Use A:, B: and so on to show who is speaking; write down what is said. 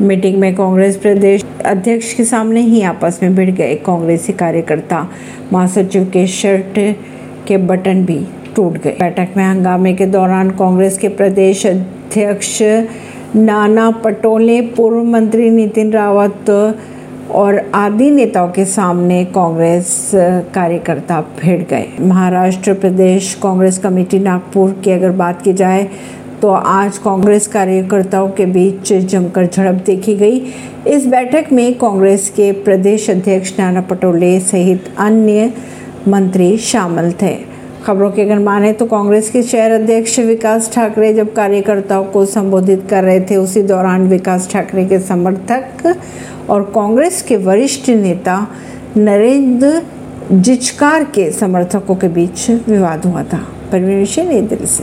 A: Meeting में कांग्रेस प्रदेश अध्यक्ष के सामने ही आपस में भिड़ गए कांग्रेसी कार्यकर्ता। महासचिव के शर्ट के बटन भी टूट गए। बैठक में हंगामे के दौरान कांग्रेस के प्रदेश अध्यक्ष नाना पटोले, पूर्व मंत्री नितिन रावत और आदि नेताओं के सामने कांग्रेस कार्यकर्ता भिड़ गए। महाराष्ट्र प्रदेश कांग्रेस कमेटी नागपुर की अगर बात की जाए तो आज कांग्रेस कार्यकर्ताओं के बीच जमकर झड़प देखी गई। इस बैठक में कांग्रेस के प्रदेश अध्यक्ष नाना पटोले सहित अन्य मंत्री शामिल थे। खबरों के अगर माने तो कांग्रेस के शहर अध्यक्ष विकास ठाकरे जब कार्यकर्ताओं को संबोधित कर रहे थे, उसी दौरान विकास ठाकरे के समर्थक और कांग्रेस के वरिष्ठ नेता नरेंद्र जिचकार के समर्थकों के बीच विवाद हुआ था। परवीन नई दिल्ली से।